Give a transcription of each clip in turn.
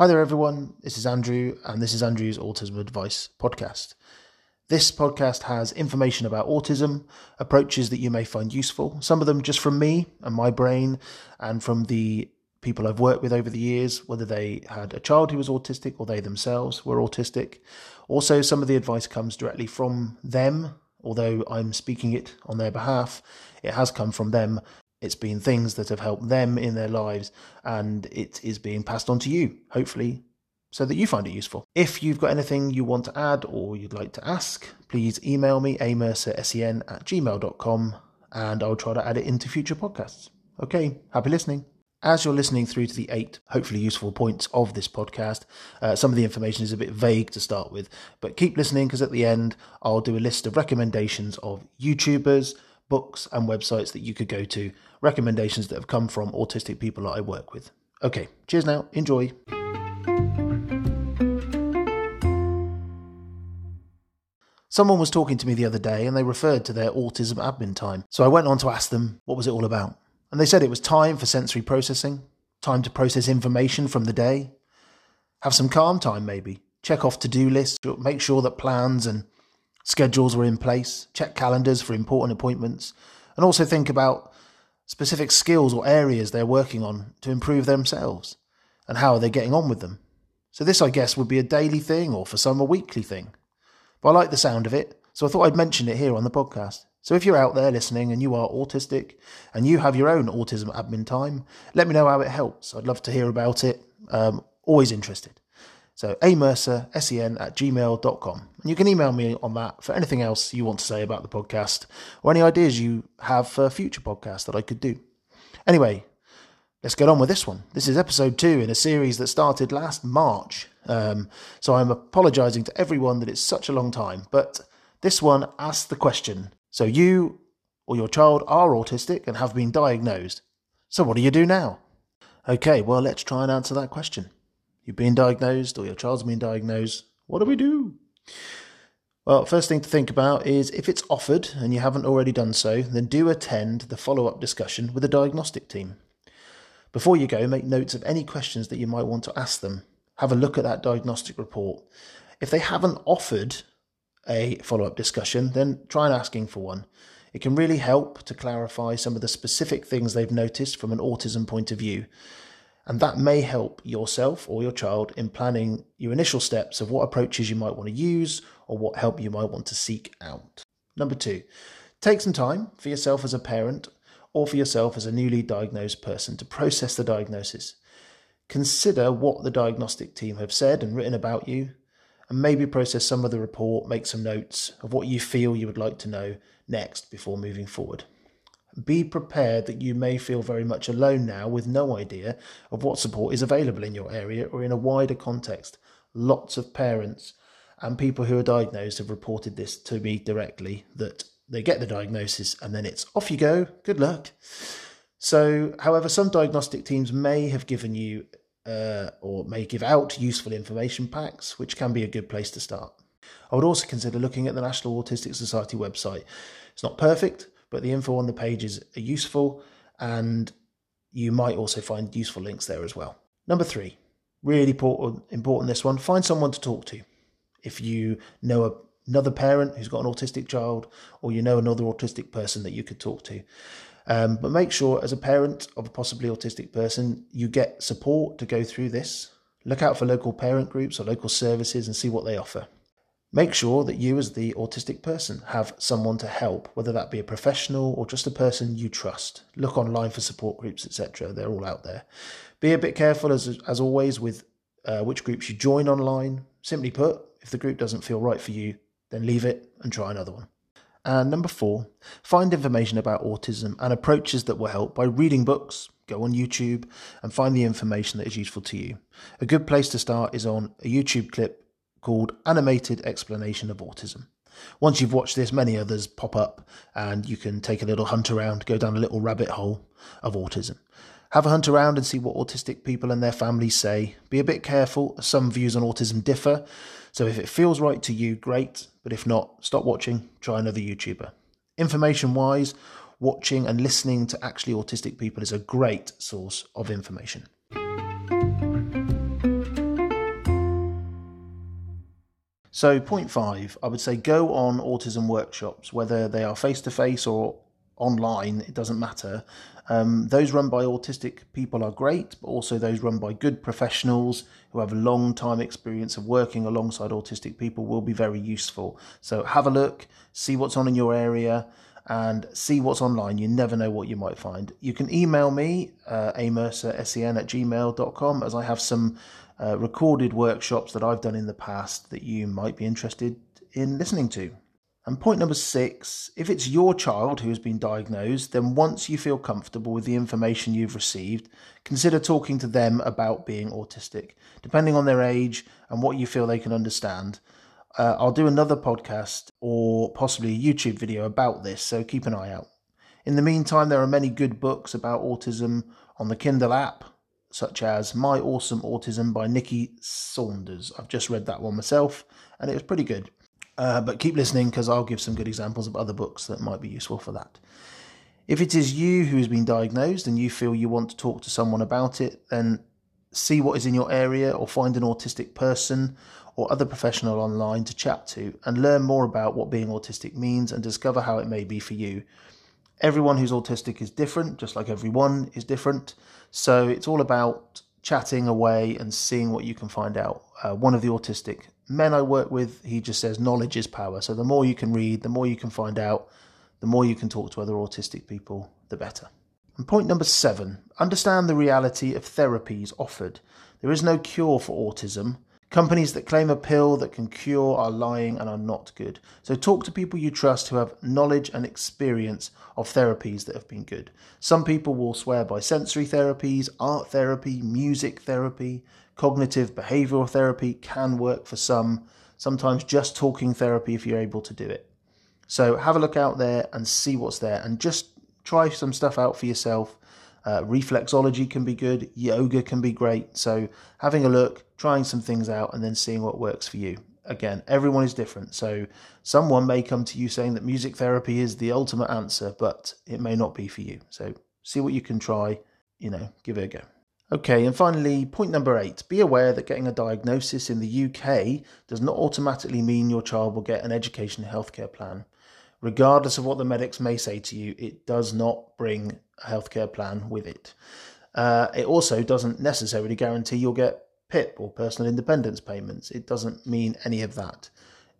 Hi there, everyone. This is Andrew, and this is Andrew's Autism Advice podcast. This podcast has information about autism, approaches that you may find useful, some of them just from me and my brain, and from the people I've worked with over the years, whether they had a child who was autistic or they themselves were autistic. Also, some of the advice comes directly from them, although I'm speaking it on their behalf. It has come from them it's been things that have helped them in their lives, and it is being passed on to you, hopefully, so that you find it useful. If you've got anything you want to add or you'd like to ask, please email me, amercersen at gmail.com, and I'll try to add it into future podcasts. Okay, happy listening. As you're listening through to the eight, hopefully useful points of this podcast, uh, some of the information is a bit vague to start with, but keep listening because at the end, I'll do a list of recommendations of YouTubers, books, and websites that you could go to recommendations that have come from autistic people that I work with. Okay, cheers now, enjoy. Someone was talking to me the other day and they referred to their autism admin time. So I went on to ask them what was it all about. And they said it was time for sensory processing, time to process information from the day, have some calm time maybe, check off to-do lists, make sure that plans and schedules were in place, check calendars for important appointments, and also think about specific skills or areas they're working on to improve themselves and how are they getting on with them. So, this, I guess, would be a daily thing or for some a weekly thing. But I like the sound of it, so I thought I'd mention it here on the podcast. So, if you're out there listening and you are autistic and you have your own autism admin time, let me know how it helps. I'd love to hear about it. Um, always interested. So amercer.sen at gmail.com. And you can email me on that for anything else you want to say about the podcast or any ideas you have for future podcasts that I could do. Anyway, let's get on with this one. This is episode two in a series that started last March. Um, so I'm apologizing to everyone that it's such a long time, but this one asks the question So you or your child are autistic and have been diagnosed. So what do you do now? Okay, well, let's try and answer that question you've been diagnosed or your child's been diagnosed, what do we do? Well, first thing to think about is if it's offered and you haven't already done so, then do attend the follow up discussion with the diagnostic team. Before you go, make notes of any questions that you might want to ask them. Have a look at that diagnostic report. If they haven't offered a follow up discussion, then try asking for one. It can really help to clarify some of the specific things they've noticed from an autism point of view and that may help yourself or your child in planning your initial steps of what approaches you might want to use or what help you might want to seek out. Number two, take some time for yourself as a parent or for yourself as a newly diagnosed person to process the diagnosis. Consider what the diagnostic team have said and written about you, and maybe process some of the report, make some notes of what you feel you would like to know next before moving forward. Be prepared that you may feel very much alone now with no idea of what support is available in your area or in a wider context. Lots of parents and people who are diagnosed have reported this to me directly that they get the diagnosis and then it's off you go, good luck. So, however, some diagnostic teams may have given you uh, or may give out useful information packs, which can be a good place to start. I would also consider looking at the National Autistic Society website. It's not perfect, but the info on the pages are useful and you might also find useful links there as well. Number three, really important, this one, find someone to talk to. If you know a, another parent who's got an autistic child or you know another autistic person that you could talk to. Um, but make sure, as a parent of a possibly autistic person, you get support to go through this. Look out for local parent groups or local services and see what they offer. Make sure that you, as the autistic person, have someone to help, whether that be a professional or just a person you trust. Look online for support groups, etc. They're all out there. Be a bit careful, as, as always, with uh, which groups you join online. Simply put, if the group doesn't feel right for you, then leave it and try another one. And number four, find information about autism and approaches that will help by reading books, go on YouTube, and find the information that is useful to you. A good place to start is on a YouTube clip called Animated Explanation of Autism. Once you've watched this, many others pop up and you can take a little hunt around, go down a little rabbit hole of autism. Have a hunt around and see what autistic people and their families say. Be a bit careful, some views on autism differ. So if it feels right to you, great. But if not, stop watching, try another YouTuber. Information wise, watching and listening to actually autistic people is a great source of information. So, point five, I would say go on autism workshops, whether they are face to face or online, it doesn't matter. Um, those run by autistic people are great, but also those run by good professionals who have a long time experience of working alongside autistic people will be very useful. So have a look, see what's on in your area, and see what's online. You never know what you might find. You can email me, uh, amercersen at gmail.com, as I have some uh, recorded workshops that I've done in the past that you might be interested in listening to. And point number six if it's your child who has been diagnosed, then once you feel comfortable with the information you've received, consider talking to them about being autistic, depending on their age and what you feel they can understand. Uh, I'll do another podcast or possibly a YouTube video about this, so keep an eye out. In the meantime, there are many good books about autism on the Kindle app, such as My Awesome Autism by Nikki Saunders. I've just read that one myself, and it was pretty good. Uh, but keep listening because I'll give some good examples of other books that might be useful for that. If it is you who has been diagnosed and you feel you want to talk to someone about it, then see what is in your area or find an autistic person or other professional online to chat to and learn more about what being autistic means and discover how it may be for you. Everyone who's autistic is different, just like everyone is different. So it's all about chatting away and seeing what you can find out. Uh, one of the autistic men I work with, he just says knowledge is power. So the more you can read, the more you can find out, the more you can talk to other autistic people, the better. And point number seven understand the reality of therapies offered. There is no cure for autism. Companies that claim a pill that can cure are lying and are not good. So talk to people you trust who have knowledge and experience of therapies that have been good. Some people will swear by sensory therapies, art therapy, music therapy, Cognitive behavioral therapy can work for some, sometimes just talking therapy if you're able to do it. So have a look out there and see what's there and just try some stuff out for yourself. Uh, reflexology can be good, yoga can be great. So having a look, trying some things out, and then seeing what works for you. Again, everyone is different. So someone may come to you saying that music therapy is the ultimate answer, but it may not be for you. So see what you can try, you know, give it a go. Okay, and finally, point number eight be aware that getting a diagnosis in the UK does not automatically mean your child will get an education healthcare plan. Regardless of what the medics may say to you, it does not bring a healthcare plan with it. Uh, it also doesn't necessarily guarantee you'll get PIP or personal independence payments. It doesn't mean any of that.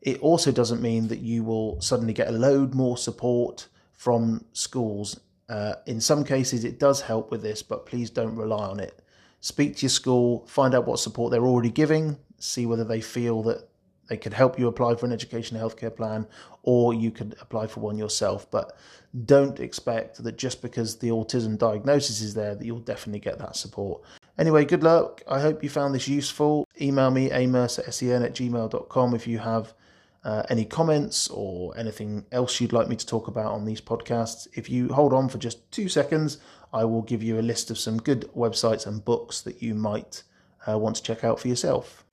It also doesn't mean that you will suddenly get a load more support from schools uh, in some cases, it does help with this, but please don't rely on it. Speak to your school, find out what support they're already giving, see whether they feel that they could help you apply for an education healthcare plan or you could apply for one yourself. But don't expect that just because the autism diagnosis is there that you'll definitely get that support. Anyway, good luck. I hope you found this useful. Email me, amercersen at gmail.com if you have uh, any comments or anything else you'd like me to talk about on these podcasts. If you hold on for just two seconds, I will give you a list of some good websites and books that you might uh, want to check out for yourself.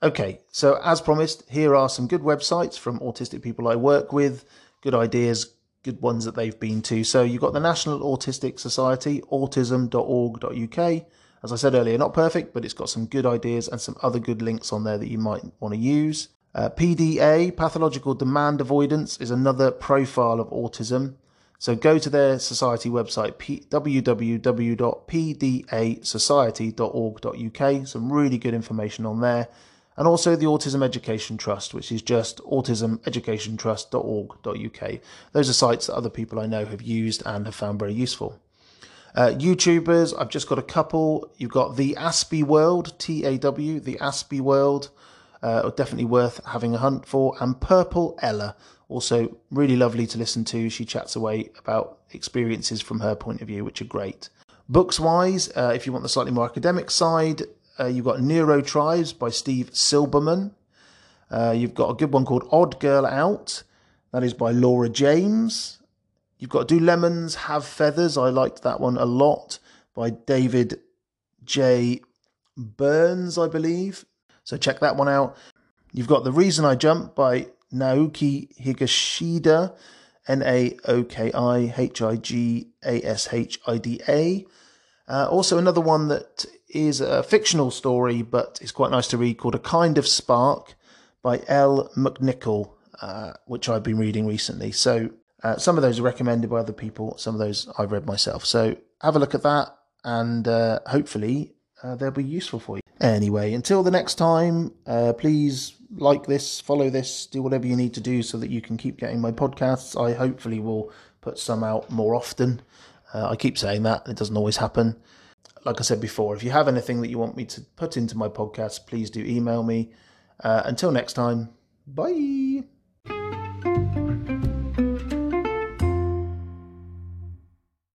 Okay, so as promised, here are some good websites from autistic people I work with, good ideas, good ones that they've been to. So you've got the National Autistic Society, autism.org.uk. As I said earlier, not perfect, but it's got some good ideas and some other good links on there that you might want to use. Uh, PDA, pathological demand avoidance, is another profile of autism. So go to their society website, p- www.pdasociety.org.uk. Some really good information on there. And also the Autism Education Trust, which is just autismeducationtrust.org.uk. Those are sites that other people I know have used and have found very useful. Uh, YouTubers, I've just got a couple. You've got the Aspie World, T A W, the Aspie World, uh, definitely worth having a hunt for. And Purple Ella, also really lovely to listen to. She chats away about experiences from her point of view, which are great. Books wise, uh, if you want the slightly more academic side, uh, you've got Neurotribes by Steve Silberman. Uh, you've got a good one called Odd Girl Out. That is by Laura James. You've got Do Lemons Have Feathers? I liked that one a lot by David J. Burns, I believe. So check that one out. You've got The Reason I Jump by Naoki Higashida, N A O K I H I G A S H I D A. Uh, also, another one that is a fictional story, but it's quite nice to read called A Kind of Spark by Elle McNicoll, uh, which I've been reading recently. So uh, some of those are recommended by other people, some of those I've read myself. So have a look at that, and uh, hopefully uh, they'll be useful for you. Anyway, until the next time, uh, please like this, follow this, do whatever you need to do so that you can keep getting my podcasts. I hopefully will put some out more often. Uh, I keep saying that, it doesn't always happen. Like I said before, if you have anything that you want me to put into my podcast, please do email me. Uh, until next time, bye.